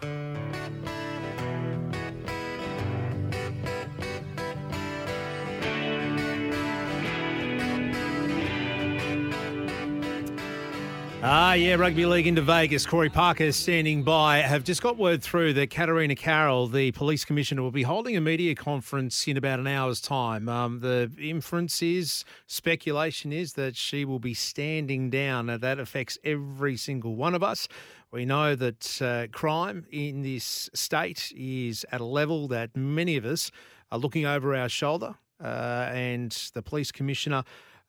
Thank you. Ah, yeah, rugby league into Vegas. Corey Parker standing by. Have just got word through that Katarina Carroll, the police commissioner, will be holding a media conference in about an hour's time. Um, the inference is, speculation is that she will be standing down. Now, that affects every single one of us. We know that uh, crime in this state is at a level that many of us are looking over our shoulder. Uh, and the police commissioner,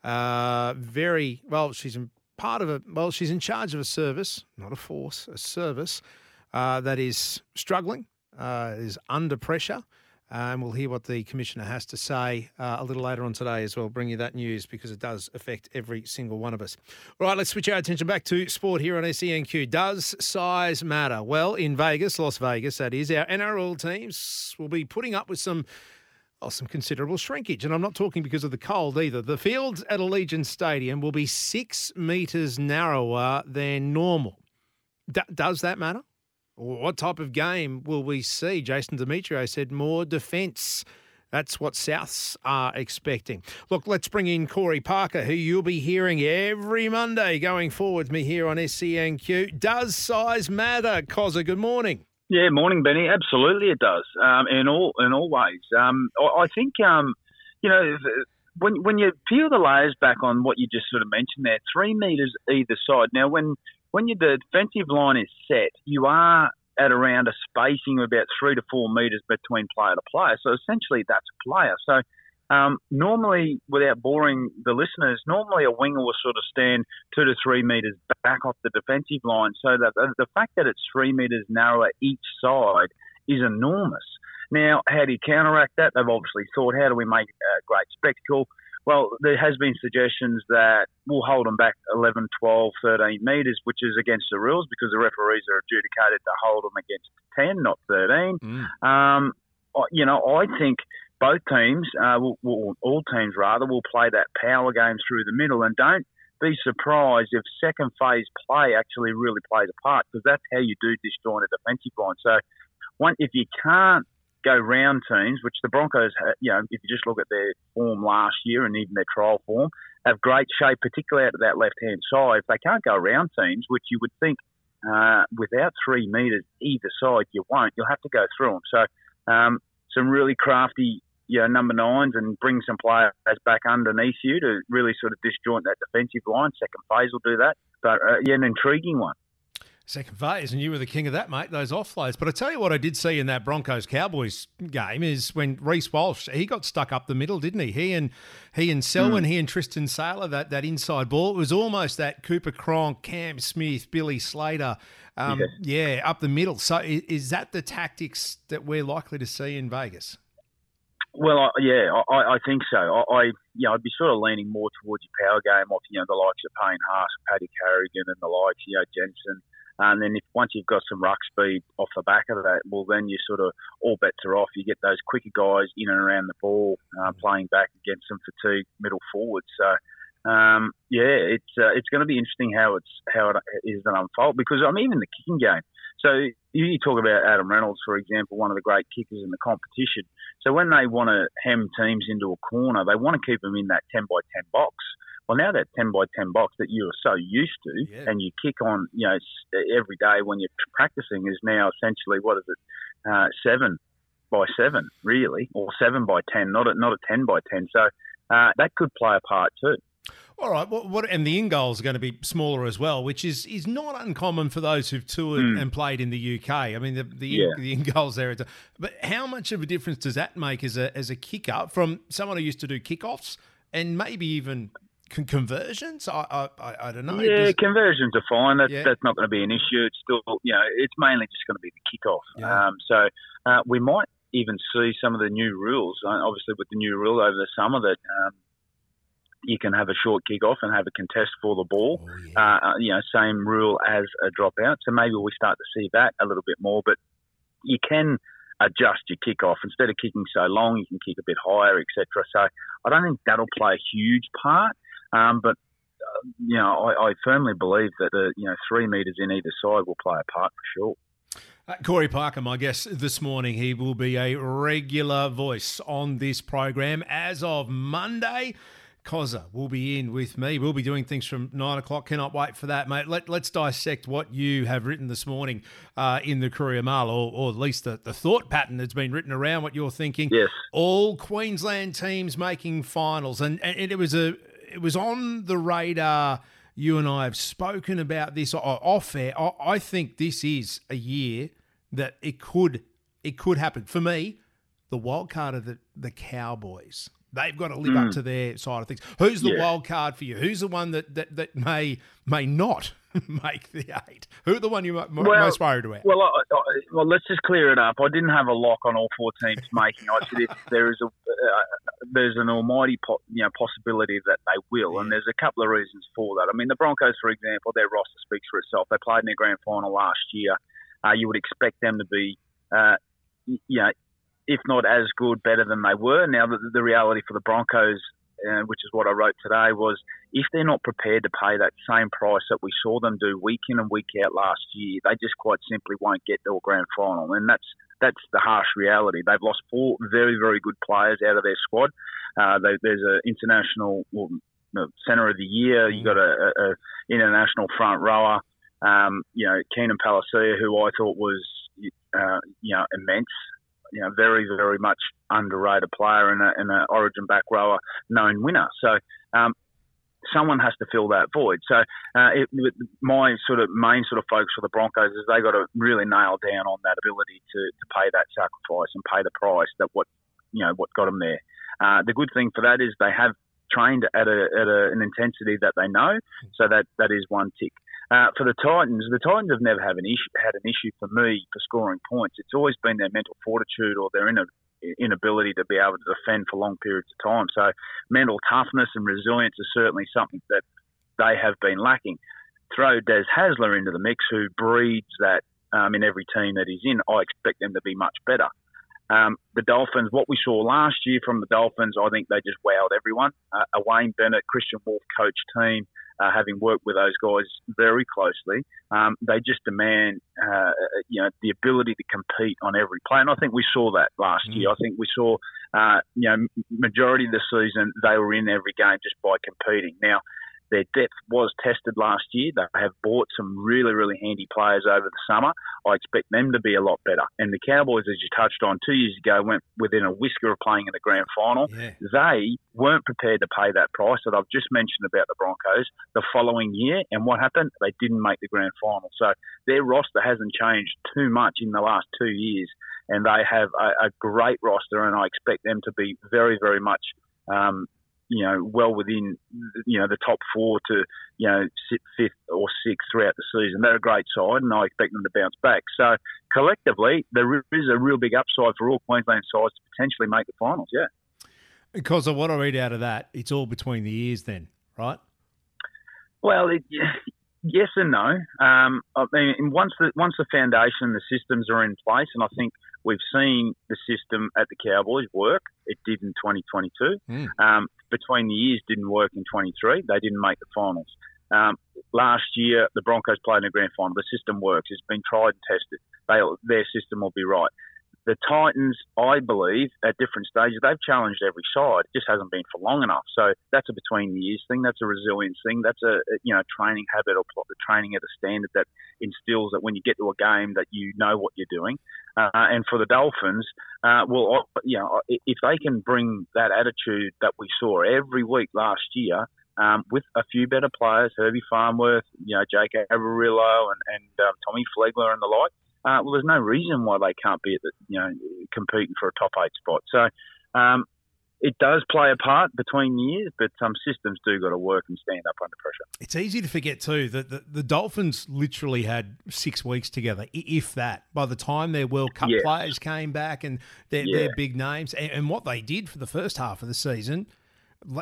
uh, very well, she's part of a, well, she's in charge of a service, not a force, a service uh, that is struggling, uh, is under pressure. Uh, and we'll hear what the Commissioner has to say uh, a little later on today as well. Bring you that news because it does affect every single one of us. All right, let's switch our attention back to sport here on SENQ. Does size matter? Well, in Vegas, Las Vegas, that is, our NRL teams will be putting up with some well, some considerable shrinkage. And I'm not talking because of the cold either. The fields at Allegiant Stadium will be six metres narrower than normal. D- does that matter? What type of game will we see? Jason Demetriou said more defence. That's what Souths are expecting. Look, let's bring in Corey Parker, who you'll be hearing every Monday going forward with me here on SENQ. Does size matter, Cozza? Good morning. Yeah, morning, Benny. Absolutely, it does. Um, in all in all ways. Um, I, think um, you know when when you peel the layers back on what you just sort of mentioned there, three meters either side. Now, when when the defensive line is set, you are at around a spacing of about three to four meters between player to player. So essentially, that's a player. So um, normally, without boring the listeners, normally a winger will sort of stand two to three metres back off the defensive line. So that the fact that it's three metres narrower each side is enormous. Now, how do you counteract that? They've obviously thought, how do we make a great spectacle? Well, there has been suggestions that we'll hold them back 11, 12, 13 metres, which is against the rules because the referees are adjudicated to hold them against 10, not 13. Mm. Um, you know, I think both teams, uh, will, will, all teams rather, will play that power game through the middle. And don't be surprised if second phase play actually really plays a part because that's how you do disjoint a defensive line. So, one, if you can't go round teams, which the Broncos, you know, if you just look at their form last year and even their trial form, have great shape, particularly out of that left hand side. If they can't go around teams, which you would think uh, without three metres either side, you won't. You'll have to go through them. So, um, some really crafty you know, number nines and bring some players back underneath you to really sort of disjoint that defensive line. Second phase will do that. But uh, yeah, an intriguing one. Second phase, and you were the king of that, mate. Those offloads. But I tell you what, I did see in that Broncos Cowboys game is when Reece Walsh he got stuck up the middle, didn't he? He and he and Selwyn, mm. he and Tristan Sailor, that that inside ball. It was almost that Cooper Cronk, Cam Smith, Billy Slater, um, yeah. yeah, up the middle. So is, is that the tactics that we're likely to see in Vegas? Well, I, yeah, I, I think so. I, I, you know, I'd be sort of leaning more towards your power game off, you know, the likes of Payne Haas, Paddy Carrigan, and the likes, you know, Jensen. And then if once you've got some ruck speed off the back of that, well, then you sort of all bets are off. You get those quicker guys in and around the ball, uh, playing back against some fatigue middle forwards. So, um, yeah, it's uh, it's going to be interesting how it's how it is to unfold because I'm even the kicking game. So you talk about Adam Reynolds, for example, one of the great kickers in the competition. So when they want to hem teams into a corner, they want to keep them in that 10 by 10 box. Well, now that 10 by 10 box that you are so used to yeah. and you kick on, you know, every day when you're practicing is now essentially, what is it, uh, 7 by 7, really, or 7 by 10, not a, not a 10 by 10. So uh, that could play a part too. All right. Well, what, and the in goals are going to be smaller as well, which is is not uncommon for those who've toured mm. and played in the UK. I mean, the the, yeah. in, the in goals there. But how much of a difference does that make as a as a kicker from someone who used to do kickoffs and maybe even con- conversions? I, I I don't know. Yeah, Does- conversions are fine. That's Yeah. that's not going to be an issue. It's still, you know, it's mainly just going to be the kickoff. Yeah. Um, so uh, we might even see some of the new rules. Uh, obviously, with the new rule over the summer that um, you can have a short kick off and have a contest for the ball. Oh, yeah. Uh, you know, same rule as a dropout. So maybe we start to see that a little bit more. But you can adjust your kick off instead of kicking so long, you can kick a bit higher, etc. So I don't think that'll play a huge part. Um, but uh, you know, I, I firmly believe that the you know three meters in either side will play a part for sure. Uh, Corey Parker, my guest this morning, he will be a regular voice on this program as of Monday. Cozza will be in with me. We'll be doing things from nine o'clock. Cannot wait for that, mate. Let, let's dissect what you have written this morning uh, in the Courier Mail, or, or at least the, the thought pattern that's been written around what you're thinking. Yes. All Queensland teams making finals, and, and it was a it was on the radar. You and I have spoken about this off air. I, I think this is a year that it could it could happen for me. The wild card of the the Cowboys. They've got to live up to their side of things. Who's the Hmm. Yeah. wild card for you? Who's the one that that, that may may not make the eight? Who are the one you mo- mo- Well- most worried about? Well, I, I, well, let's just clear it up. I didn't have a lock on all four teams making. I said if there is a uh, there's an almighty po- you know possibility that they will, and there's a couple of reasons for that. I mean, the Broncos, for example, their roster speaks for itself. They played in their grand final last year. Uh, you would expect them to be, uh, you know, if not as good, better than they were. Now, the, the reality for the Broncos, uh, which is what I wrote today, was if they're not prepared to pay that same price that we saw them do week in and week out last year, they just quite simply won't get to a grand final, and that's that's the harsh reality. They've lost four very very good players out of their squad. Uh, they, there's an international well, centre of the year. You've got a, a, a international front rower. Um, you know, Keenan Palasia, who I thought was uh, you know immense. You know, very very much underrated player and an a Origin back rower, known winner. So. Um, someone has to fill that void. So uh, it, my sort of main sort of focus for the Broncos is they got to really nail down on that ability to, to pay that sacrifice and pay the price that what you know what got them there. Uh, the good thing for that is they have trained at, a, at a, an intensity that they know, so that that is one tick. Uh, for the Titans, the Titans have never have an issue, had an issue for me for scoring points. It's always been their mental fortitude or their inner inability to be able to defend for long periods of time. So mental toughness and resilience is certainly something that they have been lacking. Throw Des Hasler into the mix, who breeds that um, in every team that he's in. I expect them to be much better. Um, the Dolphins, what we saw last year from the Dolphins, I think they just wowed everyone. Uh, a Wayne Bennett, Kristian Woolf coach team, uh, having worked with those guys very closely, um, they just demand, uh, you know, the ability to compete on every play. And I think we saw that last Mm. year. I think we saw, uh, you know, majority of the season they were in every game just by competing. Now, their depth was tested last year. They have bought some really, really handy players over the summer. I expect them to be a lot better. And the Cowboys, as you touched on two years ago, went within a whisker of playing in the grand final. Yeah. They weren't prepared to pay that price that I've just mentioned about the Broncos the following year. And what happened? They didn't make the grand final. So their roster hasn't changed too much in the last two years. And they have a, a great roster, and I expect them to be very, very much um, you know, well within, you know, the top four to, you know, sit fifth or sixth throughout the season. They're a great side, and I expect them to bounce back. So collectively, there is a real big upside for all Queensland sides to potentially make the finals. Yeah. Because of what I read out of that, it's all between the ears, then, right? Well, it, yes and no. Um, I mean, once the once the foundation, the systems are in place, and I think we've seen the system at the Cowboys work. It did in 2022. Mm. Um, between the years, didn't work in 23. They didn't make the finals. Um, last year, the Broncos played in the grand final. The system works. It's been tried and tested. They, their system will be right. The Titans, I believe, at different stages, they've challenged every side. It just hasn't been for long enough. So that's a between the years thing. That's a resilience thing. That's a you know training habit or the training at a standard that instills that when you get to a game that you know what you're doing. Uh, and for the Dolphins, uh, well, you know, if they can bring that attitude that we saw every week last year. Um, with a few better players, Herbie Farnworth, you know, Jake Averillo, and, and um, Tommy Flegler and the like, uh, well, there's no reason why they can't be at the, you know, competing for a top eight spot. So, um, it does play a part between years, but some systems do got to work and stand up under pressure. It's easy to forget too that the, the Dolphins literally had six weeks together, if that. By the time their World Cup Yeah. players came back and their, Yeah. their big names, and, and what they did for the first half of the season,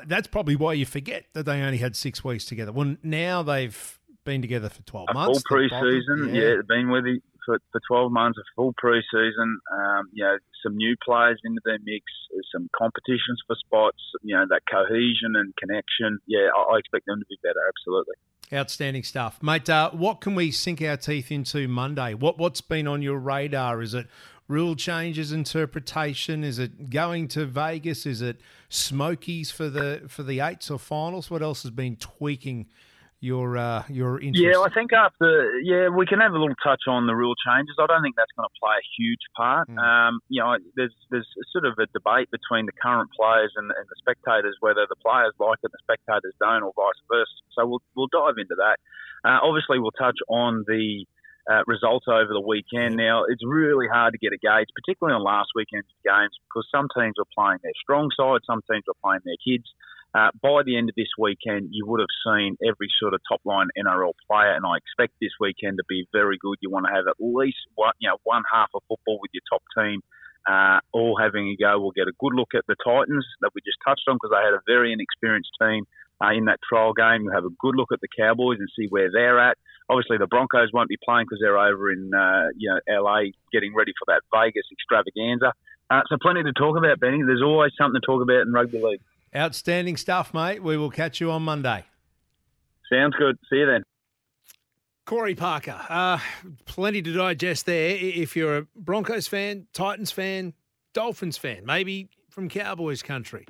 that's probably why you forget that they only had six weeks together. Well, now they've been together for twelve A months. full pre-season, yeah, been with for, for 12 months, a full pre-season. Um, you know, some new players into their mix, some competitions for spots. You know, that cohesion and connection. Yeah, I, I expect them to be better. Absolutely. Outstanding stuff, mate. Uh, what can we sink our teeth into Monday? What what's been on your radar? Is it rule changes, interpretation? Is it going to Vegas? Is it Smokies for the for the eights or finals? What else has been tweaking your uh, your interest? Yeah, I think after yeah, we can have a little touch on the rule changes. I don't think that's going to play a huge part. Mm. Um, you know, there's there's sort of a debate between the current players and, and the spectators whether the players like it, the spectators don't, or vice versa. So we'll we'll dive into that. Uh, obviously, we'll touch on the uh, results over the weekend. Now, it's really hard to get a gauge, particularly on last weekend's games, because some teams were playing their strong side, some teams were playing their kids. Uh, by the end of this weekend, you would have seen every sort of top line NRL player, and I expect this weekend to be very good. You want to have at least one, you know, one half of football with your top team, uh, all having a go. We'll get a good look at the Titans that we just touched on because they had a very inexperienced team uh, in that trial game. You'll have a good look at the Cowboys and see where they're at. Obviously, the Broncos won't be playing because they're over in uh, you know LA getting ready for that Vegas extravaganza. Uh, so plenty to talk about, Benny. There's always something to talk about in rugby league. Outstanding stuff, mate. We will catch you on Monday. Sounds good. See you then. Corey Parker, uh, plenty to digest there. If you're a Broncos fan, Titans fan, Dolphins fan, maybe from Cowboys country,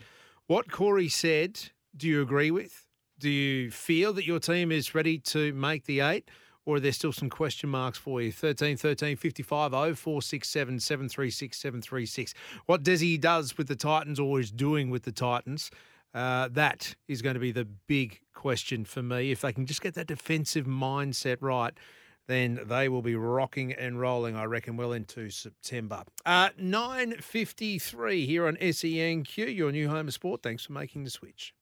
what Corey said, do you agree with? Do you feel that your team is ready to make the eight? Or are there still some question marks for you? 13 13 55 0467 736 736. What Desi does with the Titans or is doing with the Titans, uh, that is going to be the big question for me. If they can just get that defensive mindset right, then they will be rocking and rolling, I reckon, well into September. Uh, 9.53 here on SENQ, your new home of sport. Thanks for making the switch.